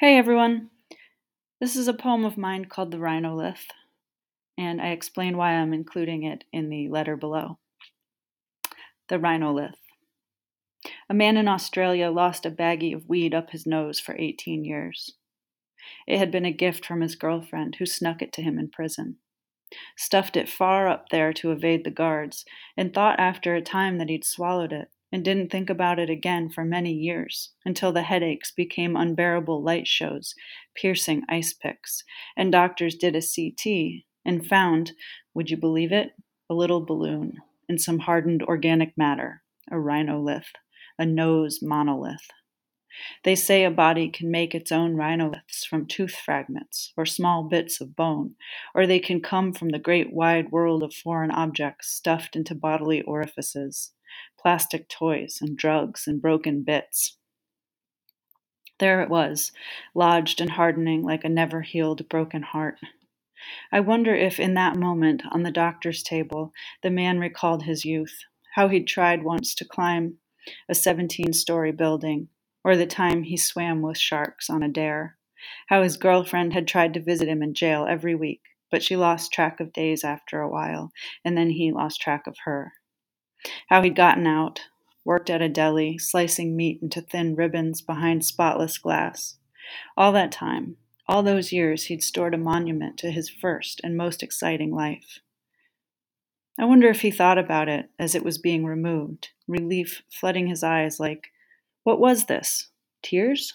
Hey everyone! This is a poem of mine called The Rhinolith, and I explain why I'm including it in the letter below. The Rhinolith. A man in Australia lost a baggie of weed up his nose for 18 years. It had been a gift from his girlfriend, who snuck it to him in prison. Stuffed it far up there to evade the guards, and thought after a time that he'd swallowed it and didn't think about it again for many years until the headaches became unbearable light shows, piercing ice picks, and doctors did a CT and found, would you believe it, a little balloon in some hardened organic matter, a rhinolith, a nose monolith. They say a body can make its own rhinoliths from tooth fragments or small bits of bone, or they can come from the great wide world of foreign objects stuffed into bodily orifices plastic toys and drugs and broken bits. There it was, lodged and hardening like a never healed broken heart. I wonder if, in that moment on the doctor's table, the man recalled his youth, how he'd tried once to climb a 17 story building, or the time he swam with sharks on a dare, how his girlfriend had tried to visit him in jail every week, but she lost track of days after a while, and then he lost track of her. How he'd gotten out, worked at a deli, slicing meat into thin ribbons behind spotless glass. All that time, all those years, he'd stored a monument to his first and most exciting life. I wonder if he thought about it as it was being removed, relief flooding his eyes like, what was this? Tears?